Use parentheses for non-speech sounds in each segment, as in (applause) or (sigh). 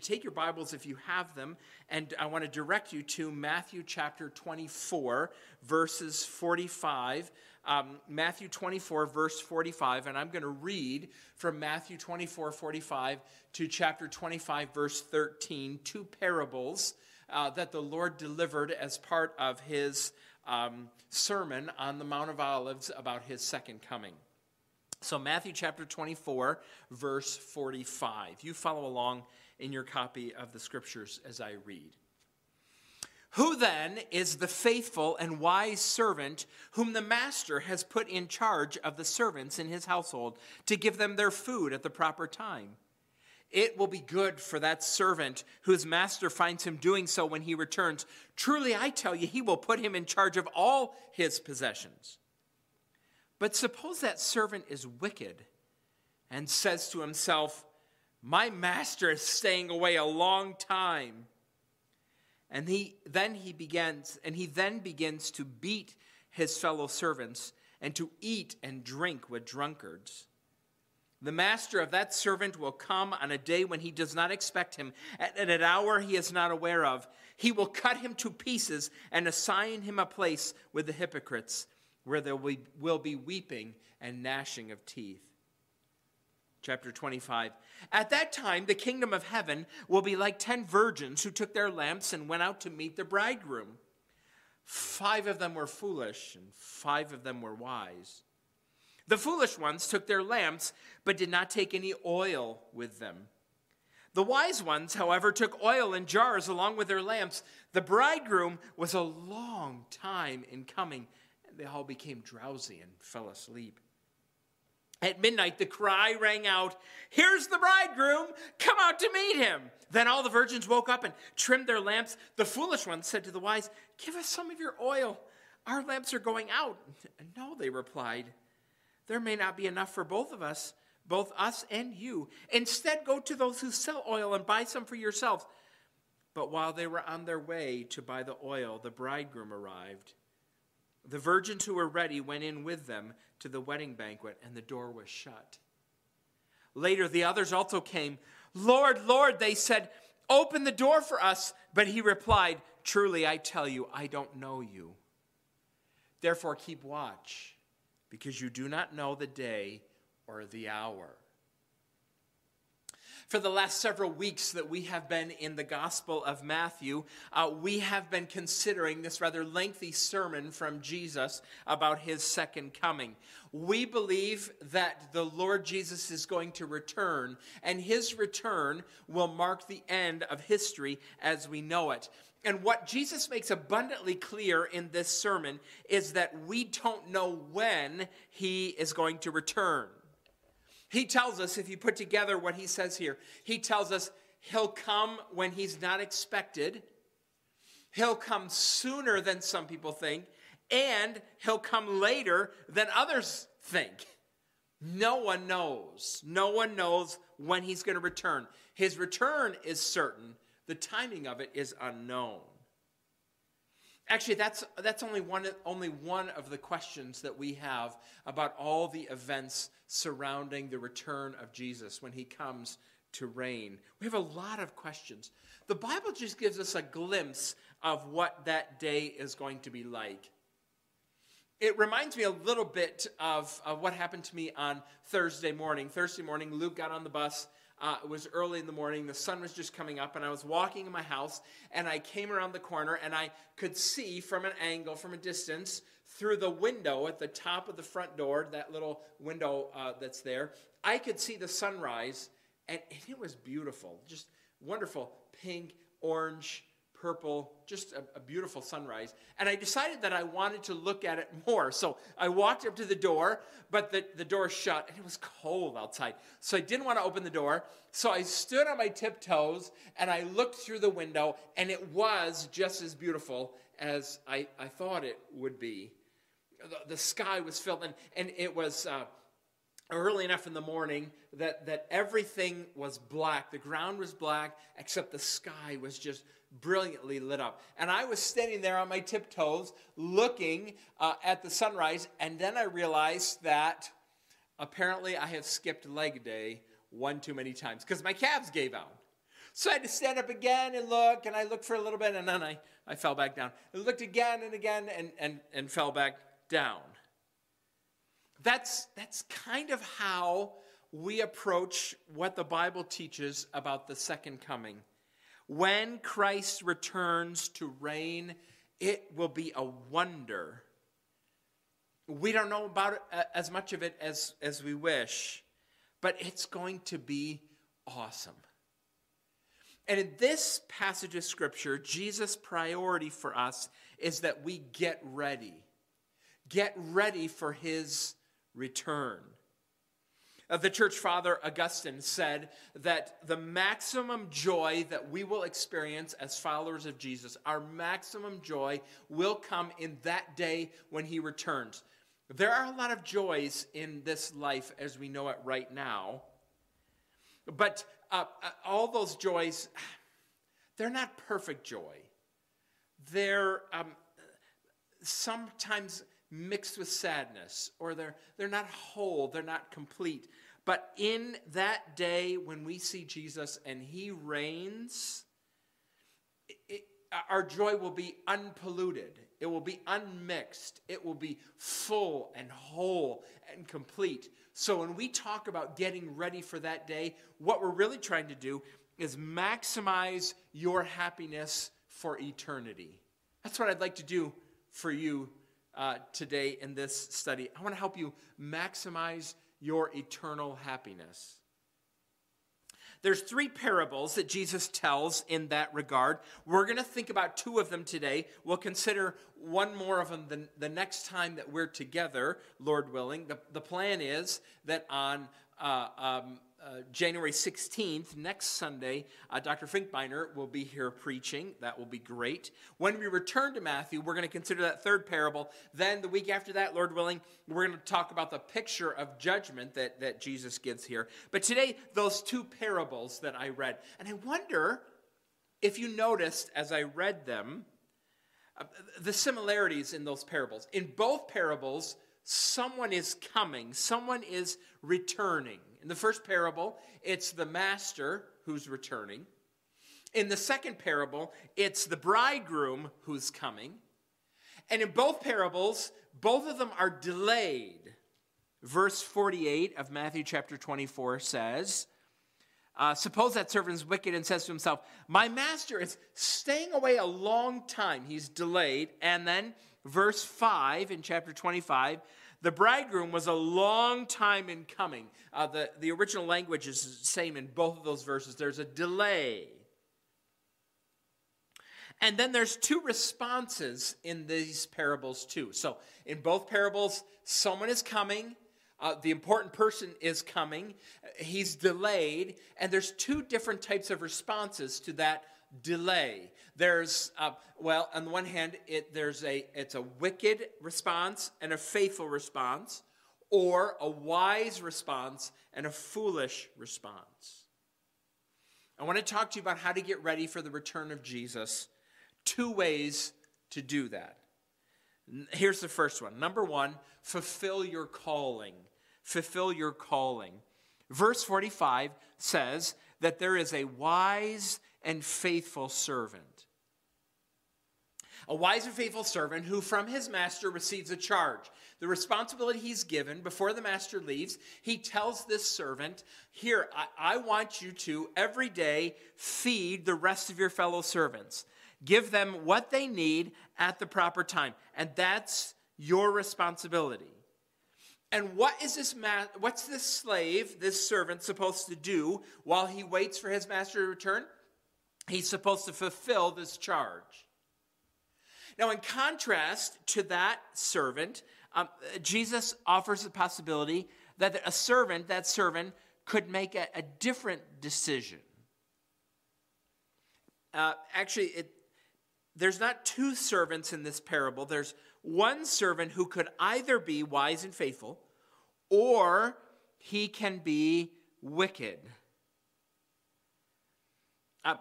take your Bibles if you have them, and I want to direct you to Matthew chapter 24, verses 45. Um, Matthew 24, verse 45, and I'm going to read from Matthew 24, 45 to chapter 25, verse 13, two parables uh, that the Lord delivered as part of his um, sermon on the Mount of Olives about his second coming. So, Matthew chapter 24, verse 45. You follow along in your copy of the scriptures as I read. Who then is the faithful and wise servant whom the master has put in charge of the servants in his household to give them their food at the proper time? It will be good for that servant whose master finds him doing so when he returns. Truly, I tell you, he will put him in charge of all his possessions. But suppose that servant is wicked and says to himself, my master is staying away a long time. And he then he begins and he then begins to beat his fellow servants and to eat and drink with drunkards. The master of that servant will come on a day when he does not expect him, at an hour he is not aware of. He will cut him to pieces and assign him a place with the hypocrites, where there will be weeping and gnashing of teeth chapter 25. At that time, the kingdom of heaven will be like ten virgins who took their lamps and went out to meet the bridegroom. Five of them were foolish, and five of them were wise. The foolish ones took their lamps, but did not take any oil with them. The wise ones, however, took oil in jars along with their lamps. The bridegroom was a long time in coming, and they all became drowsy and fell asleep. At midnight, the cry rang out, Here's the bridegroom! Come out to meet him! Then all the virgins woke up and trimmed their lamps. The foolish ones said to the wise, Give us some of your oil. Our lamps are going out. No, they replied. There may not be enough for both of us, both us and you. Instead, go to those who sell oil and buy some for yourselves. But while they were on their way to buy the oil, the bridegroom arrived. The virgins who were ready went in with them to the wedding banquet, and the door was shut. Later, the others also came. Lord, Lord, they said, open the door for us. But he replied, Truly, I tell you, I don't know you. Therefore, keep watch, because you do not know the day or the hour for the last several weeks that we have been in the Gospel of Matthew, uh, we have been considering this rather lengthy sermon from Jesus about his second coming. We believe that the Lord Jesus is going to return, and his return will mark the end of history as we know it. And what Jesus makes abundantly clear in this sermon is that we don't know when he is going to return. He tells us, if you put together what he says here, he tells us he'll come when he's not expected, he'll come sooner than some people think, and he'll come later than others think. No one knows. No one knows when he's going to return. His return is certain, the timing of it is unknown. Actually, that's, that's only, one, only one of the questions that we have about all the events surrounding the return of Jesus when he comes to reign. We have a lot of questions. The Bible just gives us a glimpse of what that day is going to be like. It reminds me a little bit of, of what happened to me on Thursday morning. Thursday morning, Luke got on the bus uh, it was early in the morning. The sun was just coming up, and I was walking in my house, and I came around the corner, and I could see from an angle, from a distance, through the window at the top of the front door, that little window uh, that's there, I could see the sunrise, and, and it was beautiful. Just wonderful pink, orange, purple, just a, a, beautiful sunrise. And I decided that I wanted to look at it more. So I walked up to the door, but the, the door shut and it was cold outside. So I didn't want to open the door. So I stood on my tiptoes and I looked through the window, and it was just as beautiful as I, I thought it would be. The, the sky was filled, and, and it was. Uh, early enough in the morning that, that everything was black. The ground was black, except the sky was just brilliantly lit up. And I was standing there on my tiptoes looking uh, at the sunrise, and then I realized that apparently I have skipped leg day one too many times because my calves gave out. So I had to stand up again and look, and I looked for a little bit, and then I, I fell back down. I looked again and again and, and, and fell back down. That's, that's kind of how we approach what the Bible teaches about the second coming. When Christ returns to reign, it will be a wonder. We don't know about it, uh, as much of it as, as we wish, but it's going to be awesome. And in this passage of Scripture, Jesus' priority for us is that we get ready. Get ready for his return. Uh, the church father Augustine said that the maximum joy that we will experience as followers of Jesus, our maximum joy will come in that day when he returns. There are a lot of joys in this life as we know it right now, but uh, uh all those joys, they're not perfect joy. They're um, sometimes mixed with sadness, or they're, they're not whole, they're not complete. But in that day when we see Jesus and he reigns, it, our joy will be unpolluted. It will be unmixed. It will be full and whole and complete. So when we talk about getting ready for that day, what we're really trying to do is maximize your happiness for eternity. That's what I'd like to do for you uh, today in this study. I want to help you maximize your eternal happiness. There's three parables that Jesus tells in that regard. We're going to think about two of them today. We'll consider one more of them the, the next time that we're together, Lord willing. The, the plan is that on uh, um, uh, January 16th, next Sunday, uh, Dr. Finkbeiner will be here preaching. That will be great. When we return to Matthew, we're going to consider that third parable. Then, the week after that, Lord willing, we're going to talk about the picture of judgment that, that Jesus gives here. But today, those two parables that I read. And I wonder if you noticed as I read them uh, the similarities in those parables. In both parables, someone is coming, someone is returning. In the first parable, it's the master who's returning. In the second parable, it's the bridegroom who's coming. And in both parables, both of them are delayed. Verse 48 of Matthew chapter 24 says, uh, Suppose that servant is wicked and says to himself, My master is staying away a long time. He's delayed. And then verse 5 in chapter 25 the bridegroom was a long time in coming. Uh, the, the original language is the same in both of those verses. There's a delay. And then there's two responses in these parables, too. So in both parables, someone is coming. Uh, the important person is coming. He's delayed. And there's two different types of responses to that delay. There's, uh, well, on the one hand, it, there's a, it's a wicked response and a faithful response, or a wise response and a foolish response. I want to talk to you about how to get ready for the return of Jesus. Two ways to do that. Here's the first one. Number one, fulfill your calling. Fulfill your calling. Verse 45 says that there is a wise and faithful servant. A wise and faithful servant who from his master receives a charge. The responsibility he's given before the master leaves, he tells this servant, Here, I, I want you to every day feed the rest of your fellow servants. Give them what they need at the proper time. And that's your responsibility. And what is this ma- what's this slave, this servant supposed to do while he waits for his master to return? He's supposed to fulfill this charge. Now, in contrast to that servant, um, Jesus offers the possibility that a servant, that servant, could make a, a different decision. Uh, actually, it, there's not two servants in this parable. There's one servant who could either be wise and faithful, or he can be wicked. Uh,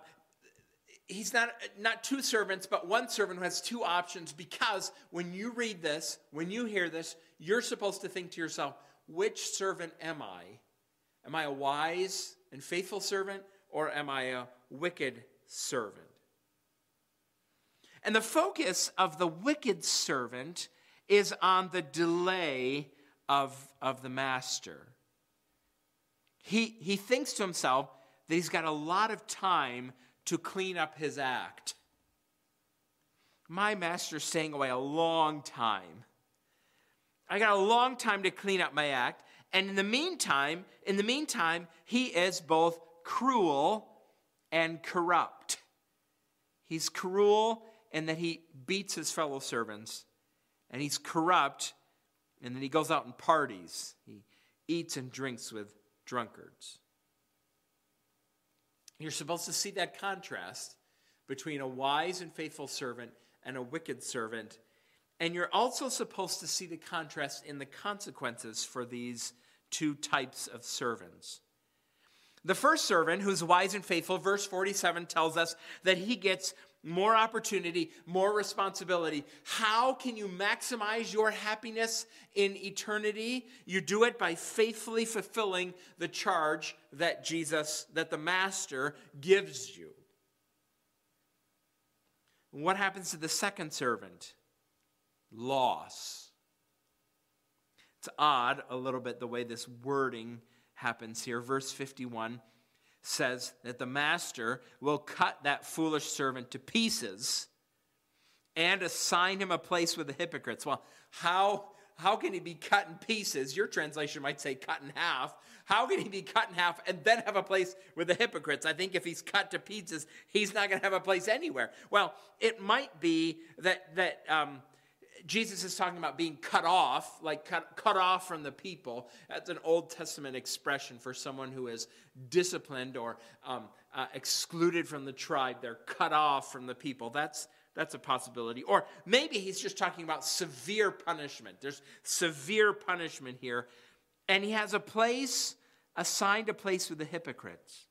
he's not not two servants but one servant who has two options because when you read this when you hear this you're supposed to think to yourself which servant am i am i a wise and faithful servant or am I a wicked servant? And the focus of the wicked servant is on the delay of, of the master. He, he thinks to himself that he's got a lot of time to clean up his act. My master's staying away a long time. I got a long time to clean up my act. And in the meantime, in the meantime, he is both cruel and corrupt. He's cruel in that he beats his fellow servants, and he's corrupt and then he goes out and parties. He eats and drinks with drunkards. You're supposed to see that contrast between a wise and faithful servant and a wicked servant. And you're also supposed to see the contrast in the consequences for these two types of servants. The first servant, who's wise and faithful, verse 47 tells us that he gets more opportunity, more responsibility. How can you maximize your happiness in eternity? You do it by faithfully fulfilling the charge that Jesus, that the Master gives you. What happens to the second servant? Loss. It's odd a little bit the way this wording happens here. Verse 51 says that the master will cut that foolish servant to pieces and assign him a place with the hypocrites. Well, how, how can he be cut in pieces? Your translation might say cut in half. How can he be cut in half and then have a place with the hypocrites? I think if he's cut to pieces, he's not going to have a place anywhere. Well, it might be that, that um, Jesus is talking about being cut off, like cut, cut off from the people. That's an Old Testament expression for someone who is disciplined or um, uh, excluded from the tribe. They're cut off from the people. That's, that's a possibility. Or maybe he's just talking about severe punishment. There's severe punishment here. And he has a place, assigned a place with the hypocrites.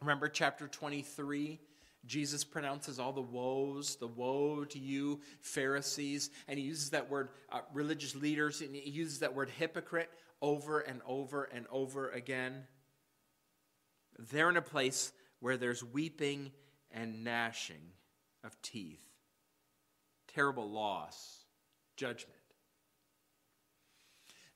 Remember chapter 23? Jesus pronounces all the woes, the woe to you, Pharisees, and he uses that word uh, religious leaders, and he uses that word hypocrite over and over and over again. They're in a place where there's weeping and gnashing of teeth, terrible loss, judgment.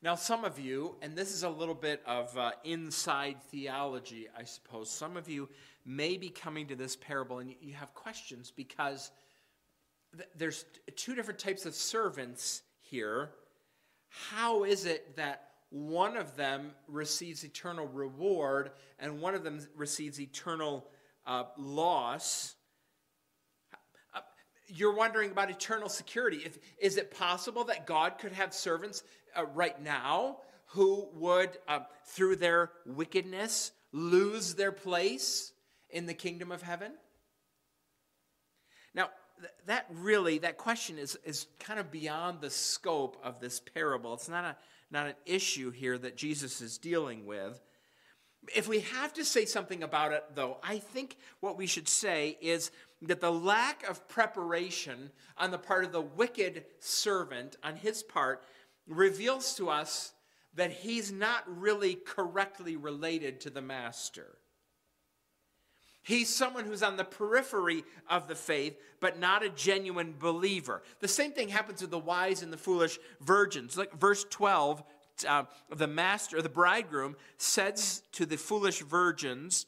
Now, some of you, and this is a little bit of uh, inside theology, I suppose, some of you may be coming to this parable and you have questions because th- there's two different types of servants here. How is it that one of them receives eternal reward and one of them receives eternal uh, loss? Uh, you're wondering about eternal security. If, is it possible that God could have servants uh, right now who would, uh, through their wickedness, lose their place in the kingdom of heaven? Now, th- that really, that question is, is kind of beyond the scope of this parable. It's not, a, not an issue here that Jesus is dealing with. If we have to say something about it, though, I think what we should say is that the lack of preparation on the part of the wicked servant, on his part, reveals to us that he's not really correctly related to the master. He's someone who's on the periphery of the faith, but not a genuine believer. The same thing happens with the wise and the foolish virgins. Like verse 12, uh, the master, or the bridegroom, says to the foolish virgins,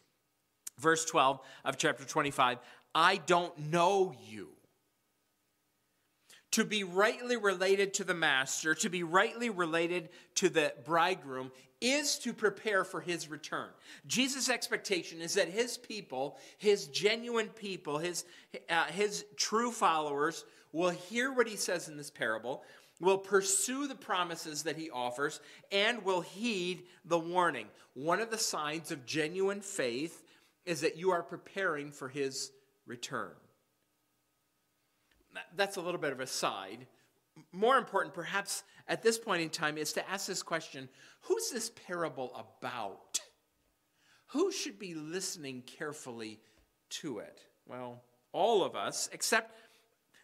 verse 12 of chapter 25, I don't know you to be rightly related to the master, to be rightly related to the bridegroom, is to prepare for his return. Jesus' expectation is that his people, his genuine people, his, uh, his true followers, will hear what he says in this parable, will pursue the promises that he offers, and will heed the warning. One of the signs of genuine faith is that you are preparing for his return that's a little bit of a side. More important, perhaps at this point in time, is to ask this question Who's this parable about? Who should be listening carefully to it? Well, all of us, except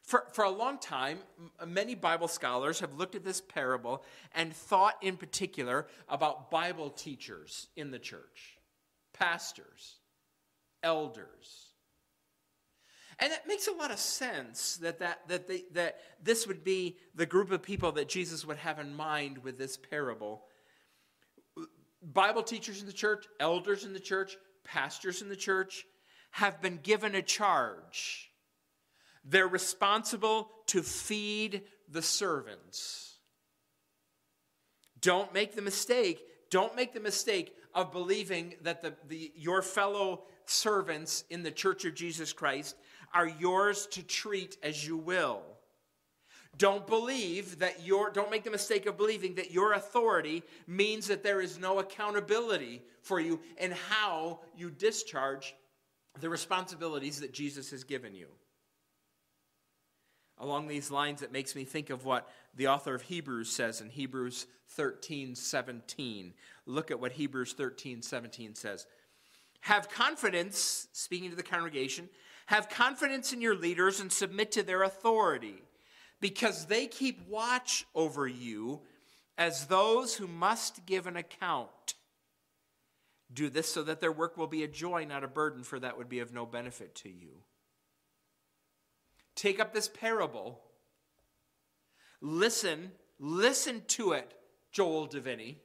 for, for a long time, many Bible scholars have looked at this parable and thought in particular about Bible teachers in the church pastors, elders. And it makes a lot of sense that, that, that, they, that this would be the group of people that Jesus would have in mind with this parable. Bible teachers in the church, elders in the church, pastors in the church have been given a charge. They're responsible to feed the servants. Don't make the mistake, don't make the mistake of believing that the, the, your fellow servants in the church of Jesus Christ are yours to treat as you will. Don't believe that your, don't make the mistake of believing that your authority means that there is no accountability for you in how you discharge the responsibilities that Jesus has given you. Along these lines, it makes me think of what the author of Hebrews says in Hebrews 13 17. Look at what Hebrews 13 17 says. Have confidence, speaking to the congregation, have confidence in your leaders and submit to their authority, because they keep watch over you as those who must give an account. Do this so that their work will be a joy, not a burden, for that would be of no benefit to you. Take up this parable. Listen, listen to it, Joel Deviney.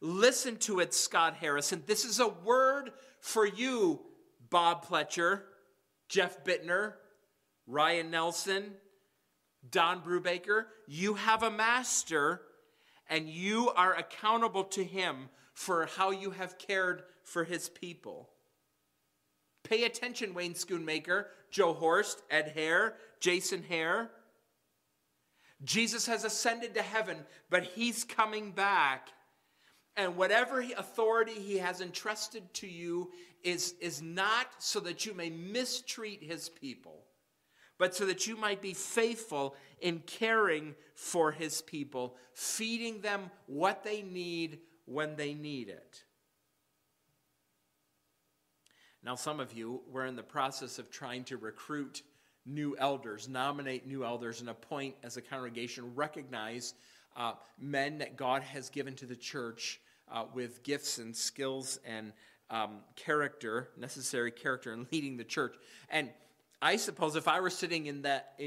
Listen to it, Scott Harrison. This is a word for you, Bob Pletcher, Jeff Bittner, Ryan Nelson, Don Brubaker. You have a master, and you are accountable to him for how you have cared for his people. Pay attention, Wayne Schoonmaker, Joe Horst, Ed Hare, Jason Hare. Jesus has ascended to heaven, but he's coming back. And whatever authority he has entrusted to you is, is not so that you may mistreat his people, but so that you might be faithful in caring for his people, feeding them what they need when they need it. Now, some of you were in the process of trying to recruit new elders, nominate new elders, and appoint as a congregation, recognize uh, men that God has given to the church uh, with gifts and skills and um, character, necessary character in leading the church. And I suppose if I were sitting in that,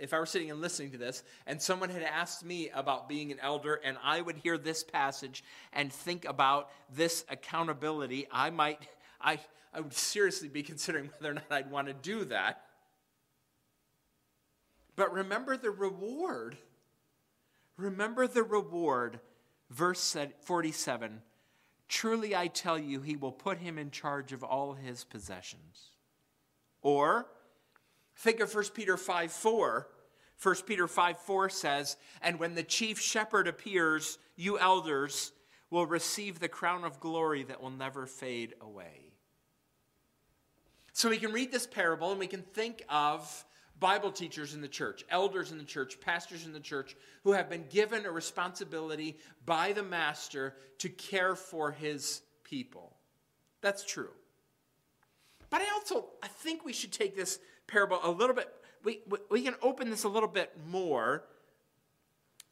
if I were sitting and listening to this, and someone had asked me about being an elder, and I would hear this passage and think about this accountability, I might, I, I would seriously be considering whether or not I'd want to do that. But remember the reward. Remember the reward. Verse 47 Truly I tell you, he will put him in charge of all his possessions. Or think of 1 Peter 5 4. 1 Peter 5 4 says, And when the chief shepherd appears, you elders will receive the crown of glory that will never fade away. So we can read this parable and we can think of Bible teachers in the church, elders in the church, pastors in the church who have been given a responsibility by the master to care for his people. That's true. But I also I think we should take this parable a little bit we, we can open this a little bit more.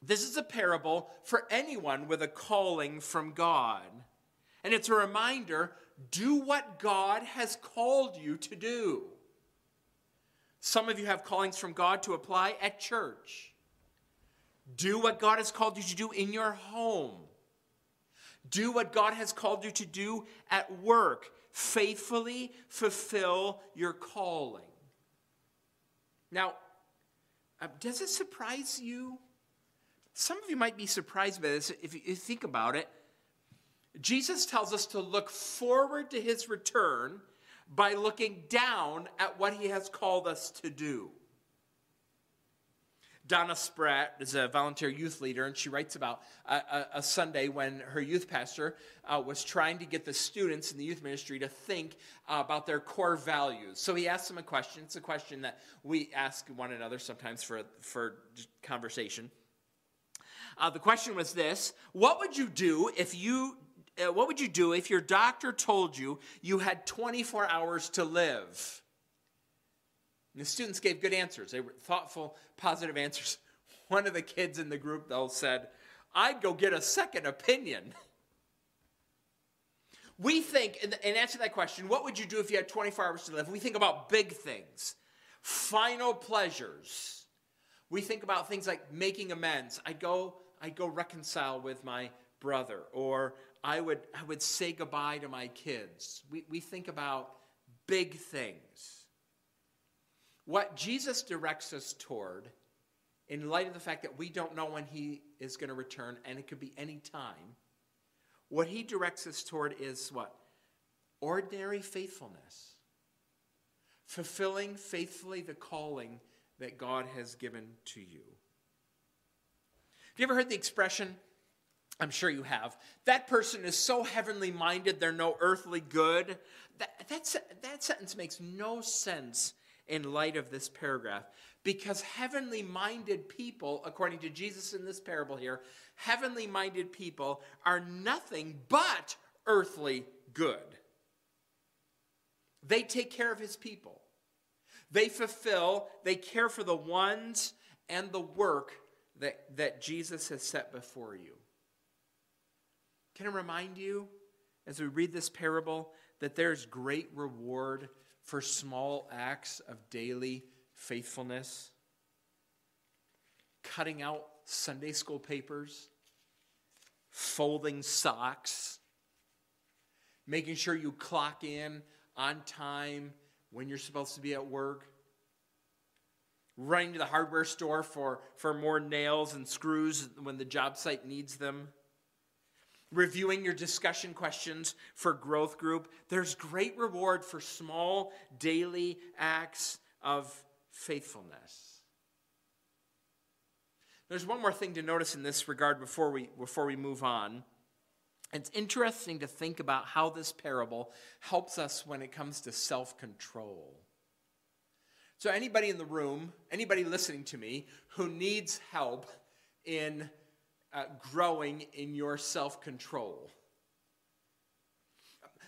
This is a parable for anyone with a calling from God. And it's a reminder do what God has called you to do. Some of you have callings from God to apply at church. Do what God has called you to do in your home. Do what God has called you to do at work. Faithfully fulfill your calling. Now, uh, does it surprise you? Some of you might be surprised by this if you think about it. Jesus tells us to look forward to his return by looking down at what he has called us to do. Donna Spratt is a volunteer youth leader, and she writes about a, a, a Sunday when her youth pastor uh, was trying to get the students in the youth ministry to think uh, about their core values. So he asked them a question. It's a question that we ask one another sometimes for, for conversation. Uh, the question was this What would you do if you uh, what would you do if your doctor told you you had 24 hours to live? And the students gave good answers. They were thoughtful, positive answers. (laughs) One of the kids in the group, though, said, I'd go get a second opinion. We think, in, answer to that question, what would you do if you had 24 hours to live? We think about big things, final pleasures. We think about things like making amends. I'd go, I'd go reconcile with my brother, or I would, I would say goodbye to my kids. We, we think about big things. What Jesus directs us toward, in light of the fact that we don't know when he is going to return, and it could be any time, what he directs us toward is what? Ordinary faithfulness. Fulfilling faithfully the calling that God has given to you. Have you ever heard the expression? I'm sure you have. That person is so heavenly minded, they're no earthly good. That, that's, that sentence makes no sense in light of this paragraph because heavenly minded people, according to Jesus in this parable here, heavenly minded people are nothing but earthly good. They take care of his people, they fulfill, they care for the ones and the work that, that Jesus has set before you. Can I remind you, as we read this parable, that there's great reward for small acts of daily faithfulness, cutting out Sunday school papers, folding socks, making sure you clock in on time when you're supposed to be at work, running to the hardware store for, for more nails and screws when the job site needs them reviewing your discussion questions for growth group. There's great reward for small daily acts of faithfulness. There's one more thing to notice in this regard before we, before we move on. It's interesting to think about how this parable helps us when it comes to self control. So, anybody in the room, anybody listening to me who needs help in uh, growing in your self control.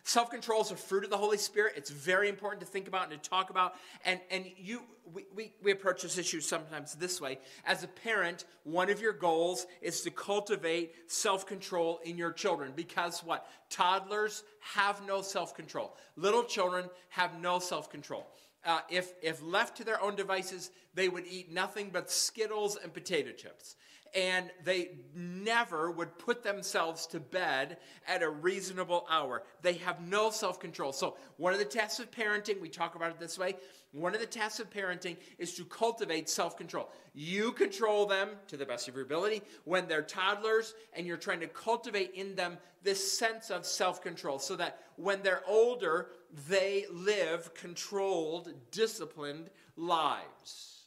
Self control is a fruit of the Holy Spirit. It's very important to think about and to talk about. And, and you, we, we, we approach this issue sometimes this way. As a parent, one of your goals is to cultivate self control in your children because what? Toddlers have no self control. Little children have no self control. Uh, if, if left to their own devices, they would eat nothing but Skittles and potato chips and they never would put themselves to bed at a reasonable hour. They have no self control. So, one of the tests of parenting, we talk about it this way one of the tests of parenting is to cultivate self control. You control them to the best of your ability when they're toddlers, and you're trying to cultivate in them this sense of self control so that when they're older, they live controlled, disciplined lives.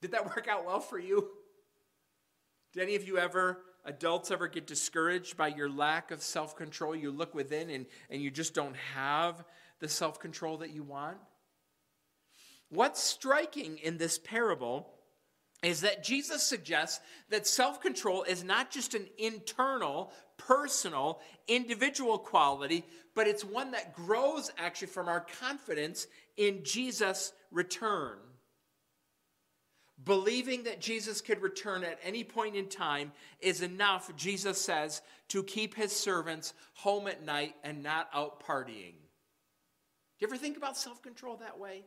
Did that (laughs) work out well for you? Did any of you ever, adults, ever get discouraged by your lack of self control? You look within and, and you just don't have the self control that you want? What's striking in this parable is that Jesus suggests that self control is not just an internal, personal, individual quality, but it's one that grows actually from our confidence in Jesus' return. Believing that Jesus could return at any point in time is enough, Jesus says, to keep his servants home at night and not out partying. Do you ever think about self control that way?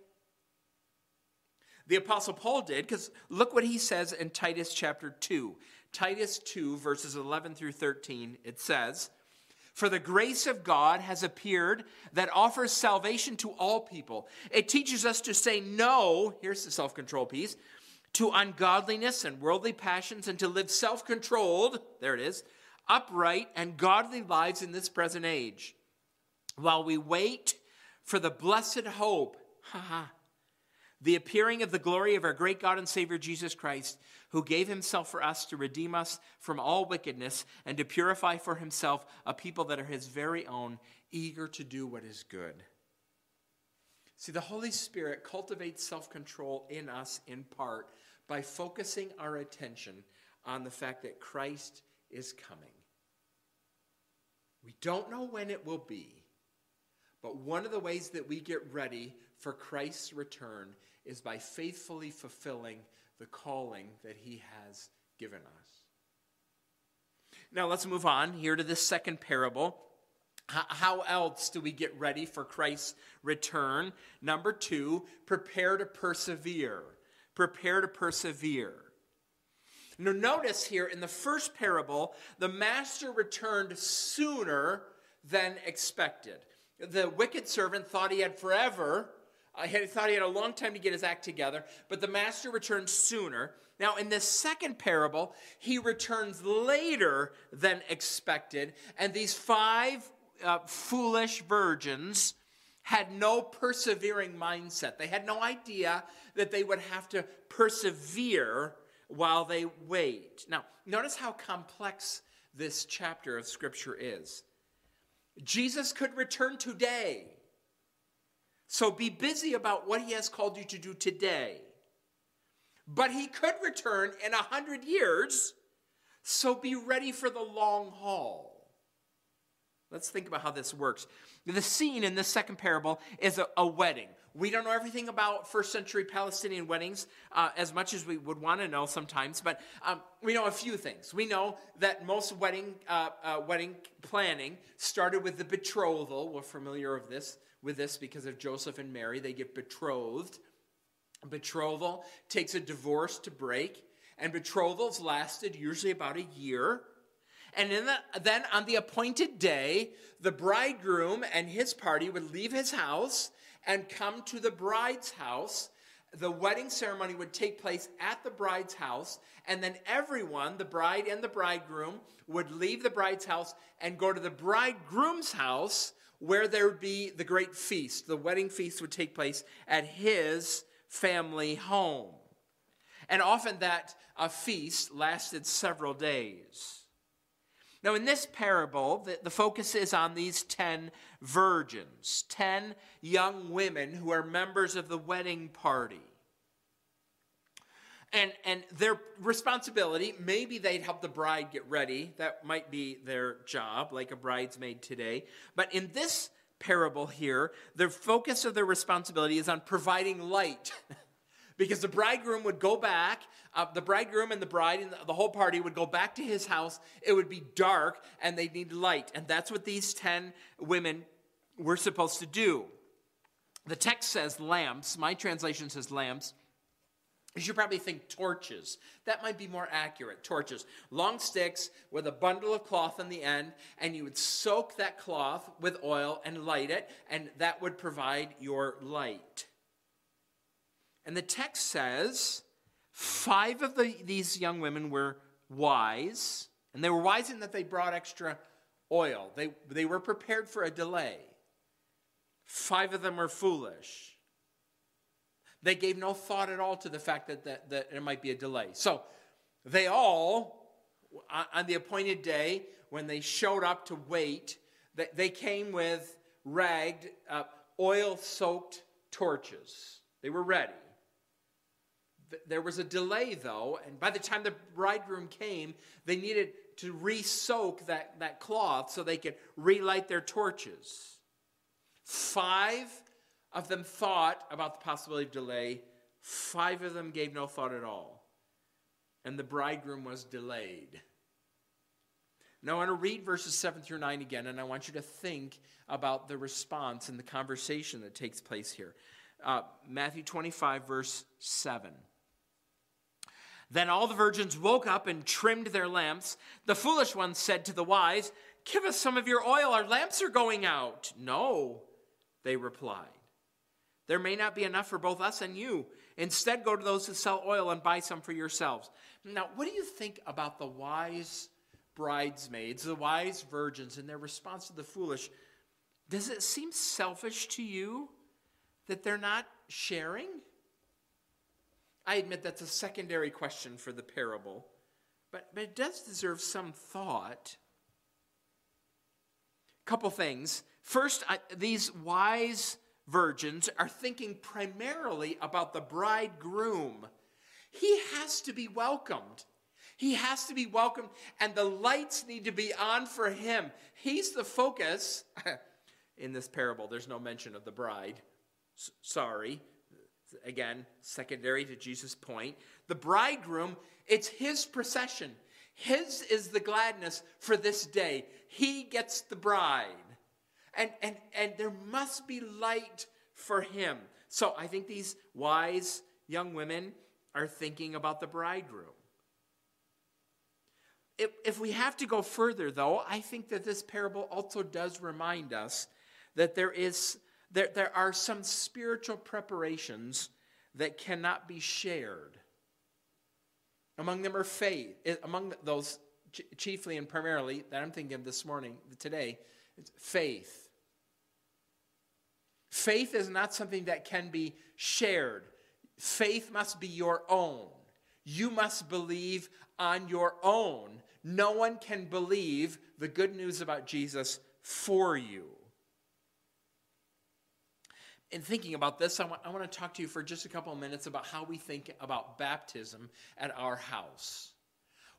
The Apostle Paul did, because look what he says in Titus chapter 2. Titus 2, verses 11 through 13, it says, For the grace of God has appeared that offers salvation to all people. It teaches us to say no, here's the self control piece to ungodliness and worldly passions, and to live self controlled, there it is, upright and godly lives in this present age, while we wait for the blessed hope, the appearing of the glory of our great God and Savior Jesus Christ, who gave himself for us to redeem us from all wickedness and to purify for himself a people that are his very own, eager to do what is good. See, the Holy Spirit cultivates self control in us in part by focusing our attention on the fact that Christ is coming. We don't know when it will be, but one of the ways that we get ready for Christ's return is by faithfully fulfilling the calling that he has given us. Now let's move on here to this second parable. How else do we get ready for Christ's return? Number two, prepare to persevere. Prepare to persevere. Now, notice here in the first parable, the master returned sooner than expected. The wicked servant thought he had forever, uh, he thought he had a long time to get his act together, but the master returned sooner. Now, in this second parable, he returns later than expected, and these five uh, foolish virgins had no persevering mindset. They had no idea that they would have to persevere while they wait. Now, notice how complex this chapter of Scripture is. Jesus could return today. So be busy about what he has called you to do today. But he could return in a hundred years, so be ready for the long haul. Let's think about how this works. The scene in this second parable is a, a wedding. We don't know everything about first century Palestinian weddings uh, as much as we would want to know sometimes, but um, we know a few things. We know that most wedding, uh, uh, wedding planning started with the betrothal. We're familiar of this, with this because of Joseph and Mary. They get betrothed. Betrothal takes a divorce to break, and betrothals lasted usually about a year. And the, then on the appointed day, the bridegroom and his party would leave his house and come to the bride's house. The wedding ceremony would take place at the bride's house, and then everyone, the bride and the bridegroom, would leave the bride's house and go to the bridegroom's house where there would be the great feast. The wedding feast would take place at his family home. And often that uh, feast lasted several days. Now, in this parable, the, the, focus is on these 10 virgins, 10 young women who are members of the wedding party. And, and their responsibility, maybe they'd help the bride get ready. That might be their job, like a bridesmaid today. But in this parable here, the focus of their responsibility is on providing light. (laughs) because the bridegroom would go back, uh, the bridegroom and the bride and the, whole party would go back to his house. It would be dark and they'd need light. And that's what these 10 women were supposed to do. The text says lamps. My translation says lamps. You should probably think torches. That might be more accurate. Torches. Long sticks with a bundle of cloth on the end, and you would soak that cloth with oil and light it, and that would provide your light. And the text says five of the, these young women were wise, and they were wise in that they brought extra oil. They, they were prepared for a delay. Five of them were foolish. They gave no thought at all to the fact that, that, that there might be a delay. So they all, on the appointed day, when they showed up to wait, they came with ragged, uh, oil soaked torches. They were ready. There was a delay, though, and by the time the bridegroom came, they needed to re soak that, that cloth so they could relight their torches. Five of them thought about the possibility of delay, five of them gave no thought at all. And the bridegroom was delayed. Now, I want to read verses 7 through 9 again, and I want you to think about the response and the conversation that takes place here. Uh, Matthew 25, verse 7. Then all the virgins woke up and trimmed their lamps. The foolish ones said to the wise, Give us some of your oil, our lamps are going out. No, they replied. There may not be enough for both us and you. Instead, go to those who sell oil and buy some for yourselves. Now, what do you think about the wise bridesmaids, the wise virgins, and their response to the foolish? Does it seem selfish to you that they're not sharing? I admit that's a secondary question for the parable, but, but it does deserve some thought. Couple things. First, I, these wise virgins are thinking primarily about the bridegroom. He has to be welcomed. He has to be welcomed, and the lights need to be on for him. He's the focus. (laughs) In this parable, there's no mention of the bride. S- sorry. Again, secondary to Jesus' point. The bridegroom, it's his procession. His is the gladness for this day. He gets the bride. and, and, and there must be light for him. So I think these wise young women are thinking about the bridegroom. If, if we have to go further, though, I think that this parable also does remind us that there, is, there, there are some spiritual preparations that cannot be shared. Among them are faith. Among those, chiefly and primarily, that I'm thinking of this morning, today, faith. Faith is not something that can be shared. Faith must be your own. You must believe on your own. No one can believe the good news about Jesus for you. In thinking about this, I want, I want to talk to you for just a couple of minutes about how we think about baptism at our house.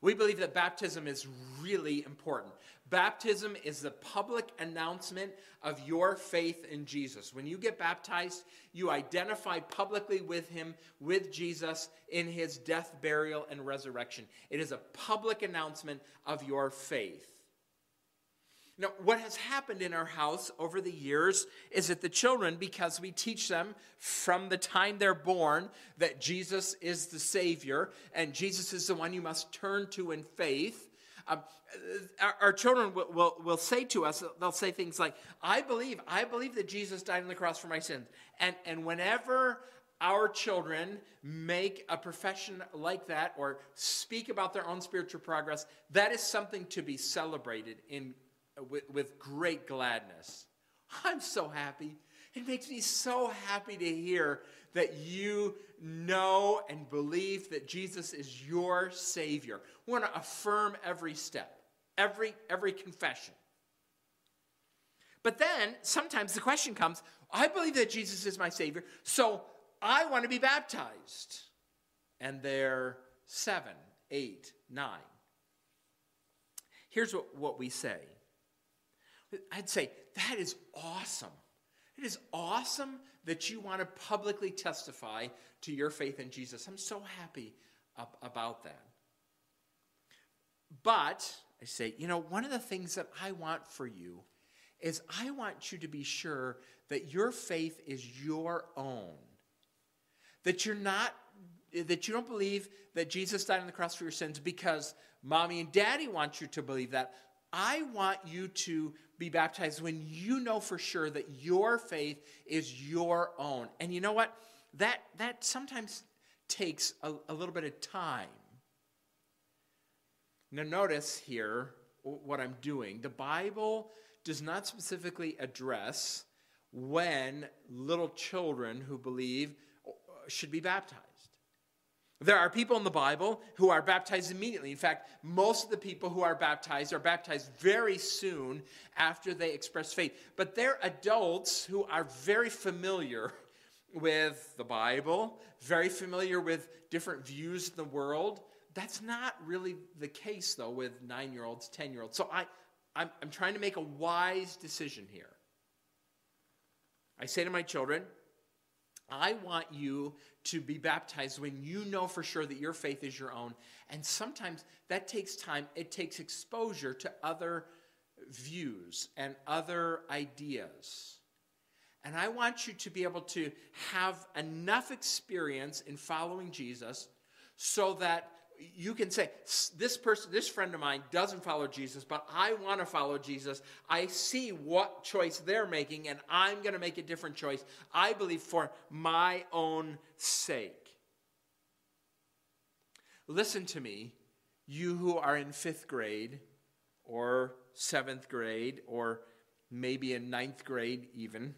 We believe that baptism is really important. Baptism is the public announcement of your faith in Jesus. When you get baptized, you identify publicly with him, with Jesus, in his death, burial, and resurrection. It is a public announcement of your faith. Now, what has happened in our house over the years is that the children, because we teach them from the time they're born that Jesus is the Savior and Jesus is the one you must turn to in faith, um, our, our, children will, will, will say to us, they'll say things like, I believe, I believe that Jesus died on the cross for my sins. And, and whenever our children make a profession like that or speak about their own spiritual progress, that is something to be celebrated in with, with great gladness. I'm so happy. It makes me so happy to hear that you know and believe that Jesus is your Savior. We want to affirm every step, every, every confession. But then sometimes the question comes I believe that Jesus is my Savior, so I want to be baptized. And they're seven, eight, nine. Here's what, what we say I'd say that is awesome. It is awesome that you want to publicly testify to your faith in Jesus. I'm so happy about that. But I say, you know, one of the things that I want for you is I want you to be sure that your faith is your own. That you're not that you don't believe that Jesus died on the cross for your sins because mommy and daddy want you to believe that. I want you to be baptized when you know for sure that your faith is your own. And you know what? That, that sometimes takes a, a little bit of time. Now, notice here what I'm doing. The Bible does not specifically address when little children who believe uh, should be baptized. There are people in the Bible who are baptized immediately. In fact, most of the people who are baptized are baptized very soon after they express faith. But they're adults who are very familiar with the Bible, very familiar with different views in the world. That's not really the case, though, with nine year olds, 10 year olds. So I, I'm, I'm trying to make a wise decision here. I say to my children, I want you to be baptized when you know for sure that your faith is your own. And sometimes that takes time, it takes exposure to other views and other ideas. And I want you to be able to have enough experience in following Jesus so that you can say, this person, this friend of mine doesn't follow Jesus, but I want to follow Jesus. I see what choice they're making, and I'm going to make a different choice. I believe for my own sake. Listen to me, you who are in fifth grade or seventh grade or maybe in ninth grade even.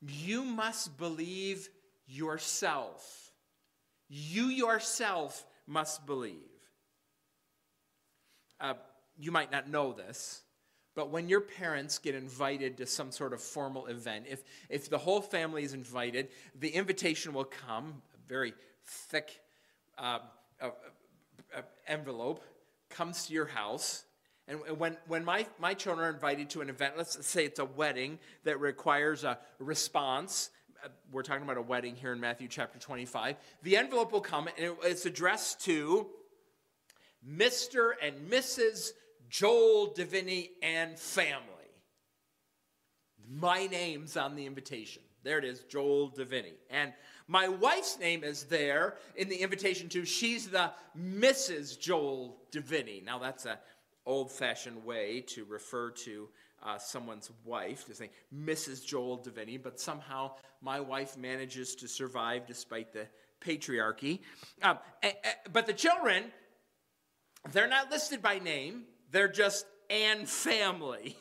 You must believe yourself. You yourself must believe. Uh, you might not know this, but when your parents get invited to some sort of formal event, if, if the whole family is invited, the invitation will come, a very thick uh, uh, uh envelope, comes to your house. And when, when my, my children are invited to an event, let's say it's a wedding that requires a response, we're talking about a wedding here in Matthew chapter 25. The envelope will come and it's addressed to Mr. and Mrs. Joel Deviney and family. My name's on the invitation. There it is, Joel Deviney. And my wife's name is there in the invitation too. She's the Mrs. Joel Deviney. Now that's a old-fashioned way to refer to uh, someone's wife, to say Mrs. Joel Deviney, but somehow my wife manages to survive despite the patriarchy. Um, but the children, they're not listed by name, they're just and family.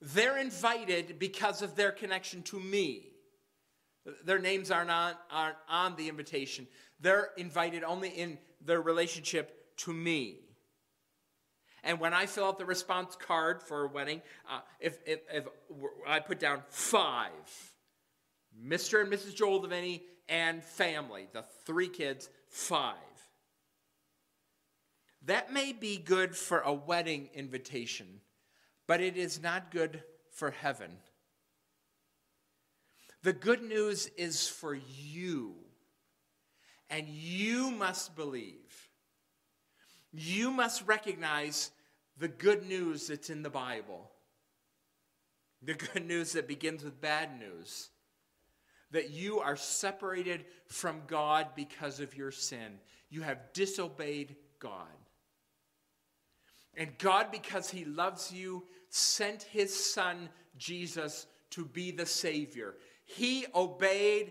They're invited because of their connection to me. Their names are not aren't on the invitation. They're invited only in their relationship to me. And when I fill out the response card for a wedding, uh, if, if, if, I put down five, Mr. and Mrs. Joel Devaney and family, the three kids, five. That may be good for a wedding invitation, but it is not good for heaven. The good news is for you, and you must believe. You must recognize the good news that's in the Bible. The good news that begins with bad news that you are separated from God because of your sin. You have disobeyed God. And God, because He loves you, sent His Son, Jesus, to be the Savior. He obeyed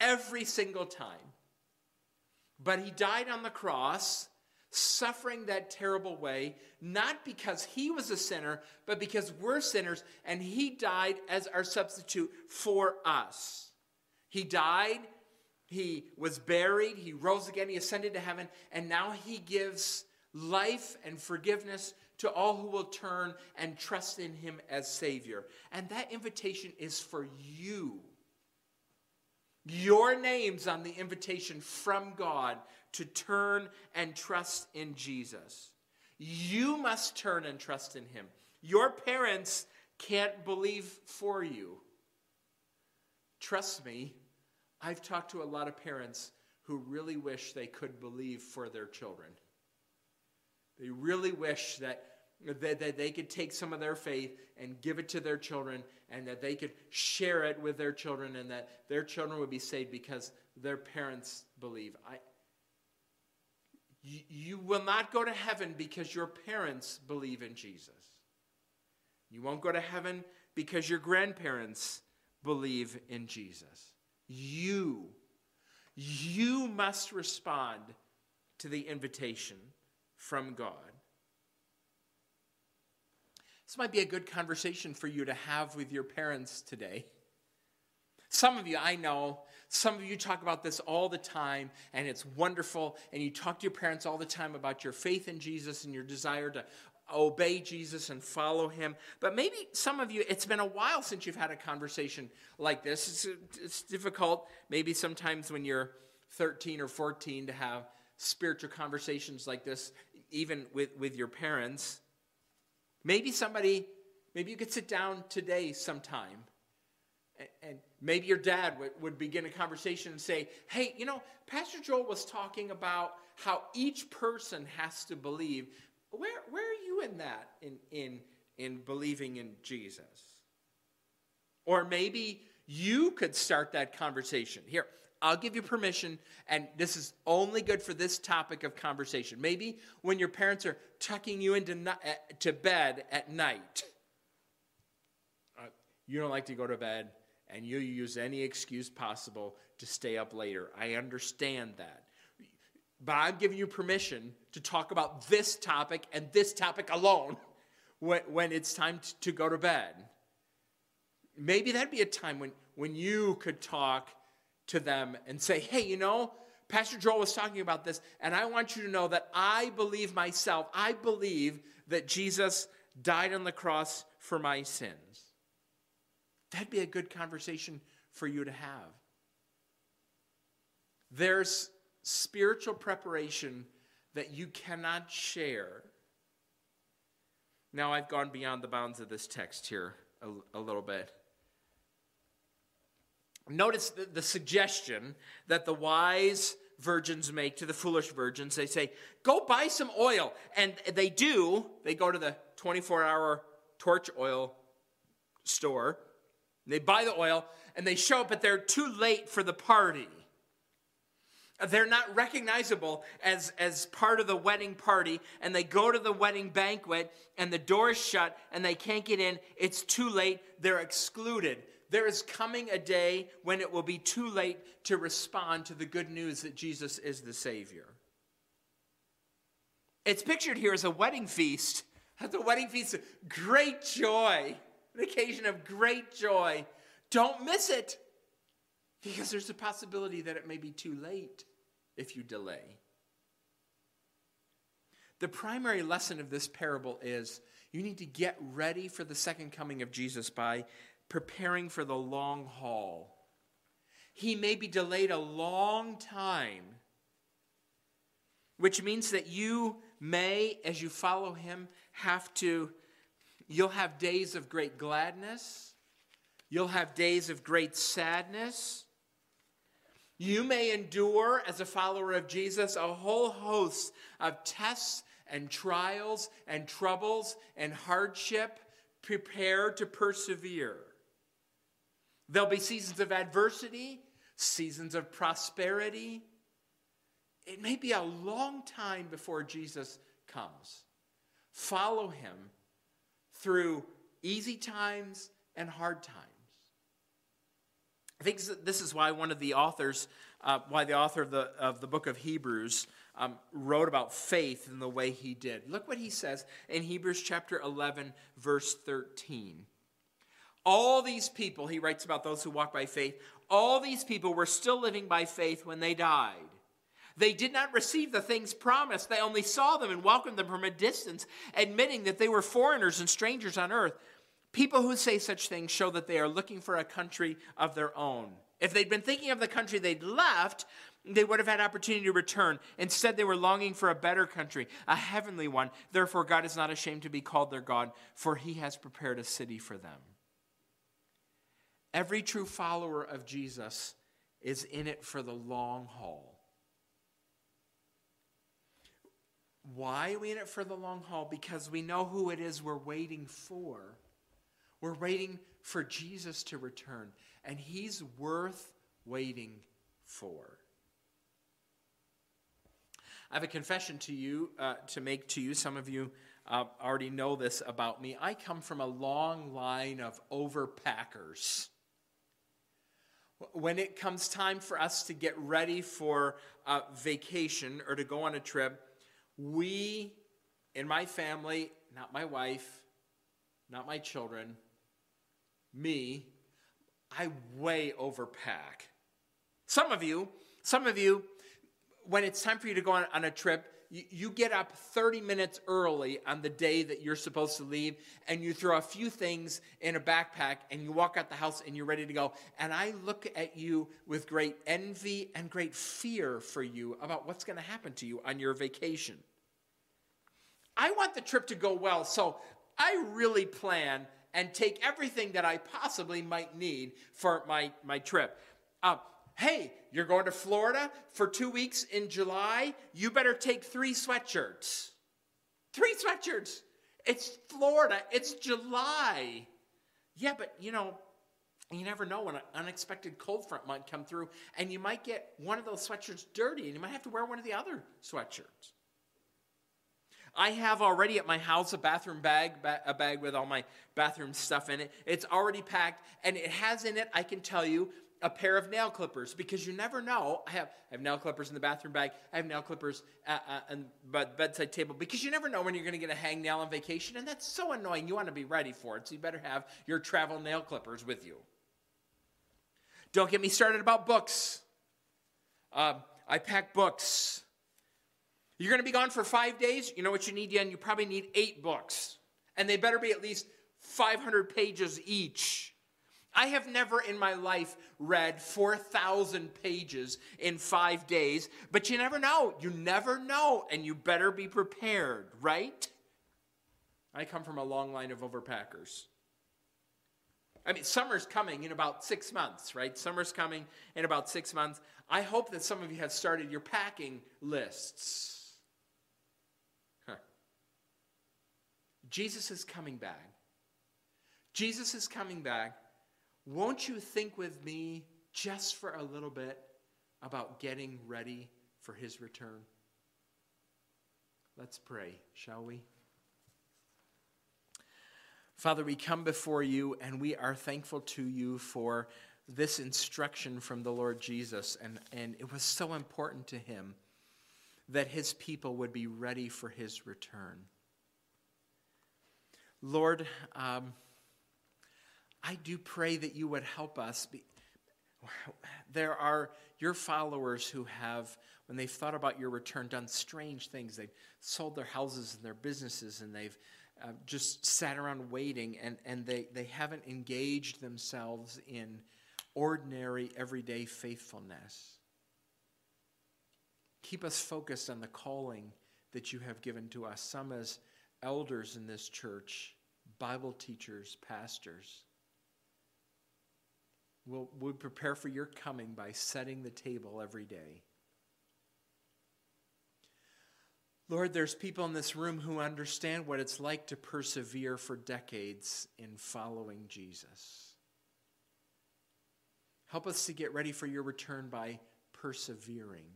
every single time. But He died on the cross, suffering that terrible way, not because He was a sinner, but because we're sinners, and He died as our substitute for us. He died. He was buried. He rose again. He ascended to heaven. And now he gives life and forgiveness to all who will turn and trust in him as Savior. And that invitation is for you. Your name's on the invitation from God to turn and trust in Jesus. You must turn and trust in him. Your parents can't believe for you. Trust me, I've talked to a lot of parents who really wish they could believe for their children. They really wish that, that, that they could take some of their faith and give it to their children and that they could share it with their children and that their children would be saved because their parents believe. I, you, will not go to heaven because your parents believe in Jesus. You won't go to heaven because your grandparents believe in Jesus. You, you must respond to the invitation from God. This might be a good conversation for you to have with your parents today. Some of you, I know, some of you talk about this all the time, and it's wonderful, and you talk to your parents all the time about your faith in Jesus and your desire to obey Jesus and follow him. But maybe some of you, it's been a while since you've had a conversation like this. It's, it's difficult, maybe sometimes when you're 13 or 14, to have spiritual conversations like this, even with, with your parents. Maybe somebody, maybe you could sit down today sometime. And, maybe your dad would, would begin a conversation and say, Hey, you know, Pastor Joel was talking about how each person has to believe where, where are you in that, in, in, in believing in Jesus? Or maybe you could start that conversation. Here, I'll give you permission, and this is only good for this topic of conversation. Maybe when your parents are tucking you into uh, to bed at night, uh, you don't like to go to bed, and you use any excuse possible to stay up later. I understand that. But I'm giving you permission to talk about this topic and this topic alone when, when it's time to go to bed. Maybe that'd be a time when, when you could talk to them and say, hey, you know, Pastor Joel was talking about this, and I want you to know that I believe myself. I believe that Jesus died on the cross for my sins. That'd be a good conversation for you to have. There's spiritual preparation that you cannot share. Now, I've gone beyond the bounds of this text here a, a little bit. Notice the, the suggestion that the wise virgins make to the foolish virgins. They say, Go buy some oil. And they do. They go to the 24 hour torch oil store. They buy the oil and they show up, but they're too late for the party. They're not recognizable as, as part of the wedding party, and they go to the wedding banquet, and the door is shut, and they can't get in. It's too late. They're excluded. There is coming a day when it will be too late to respond to the good news that Jesus is the Savior. It's pictured here as a wedding feast. At (laughs) the wedding feast, great joy, an occasion of great joy. Don't miss it because there's a possibility that it may be too late if you delay. The primary lesson of this parable is you need to get ready for the second coming of Jesus by preparing for the long haul. He may be delayed a long time, which means that you may, as you follow him, have to, you'll have days of great gladness, you'll have days of great sadness. You may endure, as a follower of Jesus, a whole host of tests and trials and troubles and hardship. Prepare to persevere. There'll be seasons of adversity, seasons of prosperity. It may be a long time before Jesus comes. Follow him through easy times and hard times. I think this is why one of the authors, uh, why the author of the, of the book of Hebrews um, wrote about faith in the way he did. Look what he says in Hebrews chapter 11, verse 13. All these people, he writes about those who walk by faith, all these people were still living by faith when they died. They did not receive the things promised. They only saw them and welcomed them from a distance, admitting that they were foreigners and strangers on earth. People who say such things show that they are looking for a country of their own. If they'd been thinking of the country they'd left, they would have had opportunity to return. Instead, they were longing for a better country, a heavenly one. Therefore, God is not ashamed to be called their God, for he has prepared a city for them. Every true follower of Jesus is in it for the long haul. Why are we in it for the long haul? Because we know who it is we're waiting for. We're waiting for Jesus to return, and he's worth waiting for. I have a confession to you uh, to make to you. Some of you uh, already know this about me. I come from a long line of overpackers when it comes time for us to get ready for a vacation or to go on a trip, we in my family, not my wife, not my children, me, I way overpack. Some of you, some of you, when it's time for you to go on, on a trip, you, get up 30 minutes early on the day that you're supposed to leave, and you throw a few things in a backpack, and you walk out the house and you're ready to go. And I look at you with great envy and great fear for you about what's going to happen to you on your vacation. I want the trip to go well, so I really plan and take everything that I possibly might need for my, my trip. Uh, hey, you're going to Florida for two weeks in July, you better take three sweatshirts. Three sweatshirts. It's Florida, it's July. Yeah, but you know, you never know when an unexpected cold front might come through, and you might get one of those sweatshirts dirty, and you might have to wear one of the other sweatshirts. I have already at my house a bathroom bag, a bag with all my bathroom stuff in it. It's already packed, and it has in it, I can tell you, a pair of nail clippers because you never know. I have, I have nail clippers in the bathroom bag. I have nail clippers at, at, the bedside table because you never know when you're going to get a hang nail on vacation, and that's so annoying. You want to be ready for it, so you better have your travel nail clippers with you. Don't get me started about books. Uh, I pack books. You're going to be gone for five days. You know what you need, Yen? You probably need eight books, and they better be at least 500 pages each. I have never in my life read 4,000 pages in five days, but you never know. You never know, and you better be prepared, right? I come from a long line of overpackers. I mean, summer's coming in about six months, right? Summer's coming in about six months. I hope that some of you have started your packing lists. Huh. Jesus is coming back. Jesus is coming back. Won't you think with me just for a little bit about getting ready for his return? Let's pray, shall we? Father, we come before you and we are thankful to you for this instruction from the Lord Jesus. And, and it was so important to him that his people would be ready for his return. Lord, um, I do pray that you would help us. Be, there are your followers who have, when they've thought about your return, done strange things. They've sold their houses and their businesses, and they've uh, just sat around waiting, and, and they, they haven't engaged themselves in ordinary, everyday faithfulness. Keep us focused on the calling that you have given to us, some as elders in this church, Bible teachers, pastors. We'll, we'll prepare for your coming by setting the table every day. Lord, there's people in this room who understand what it's like to persevere for decades in following Jesus. Help us to get ready for your return by persevering.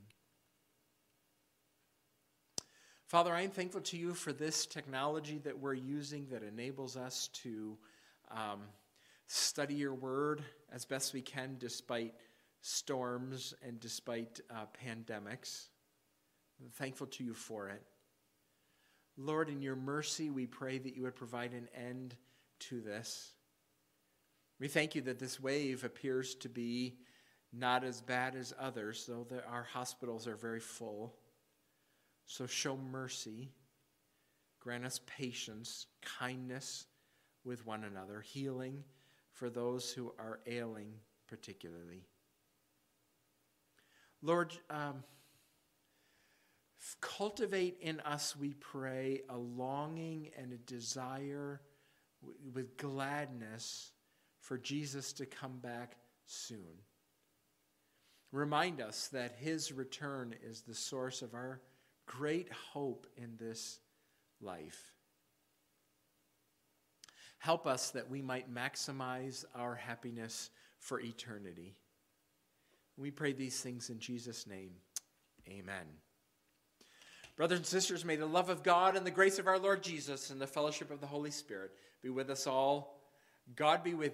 Father, I am thankful to you for this technology that we're using that enables us to um, study your word as best we can despite storms and despite uh, pandemics. I'm thankful to you for it. Lord, in your mercy, we pray that you would provide an end to this. We thank you that this wave appears to be not as bad as others, though our hospitals are very full. So show mercy, grant us patience, kindness with one another, healing for those who are ailing particularly. Lord, um, cultivate in us, we pray, a longing and a desire with gladness for Jesus to come back soon. Remind us that his return is the source of our great hope in this life. Help us that we might maximize our happiness for eternity. We pray these things in Jesus' name. Amen. Brothers and sisters, may the love of God and the grace of our Lord Jesus and the fellowship of the Holy Spirit be with us all. God be with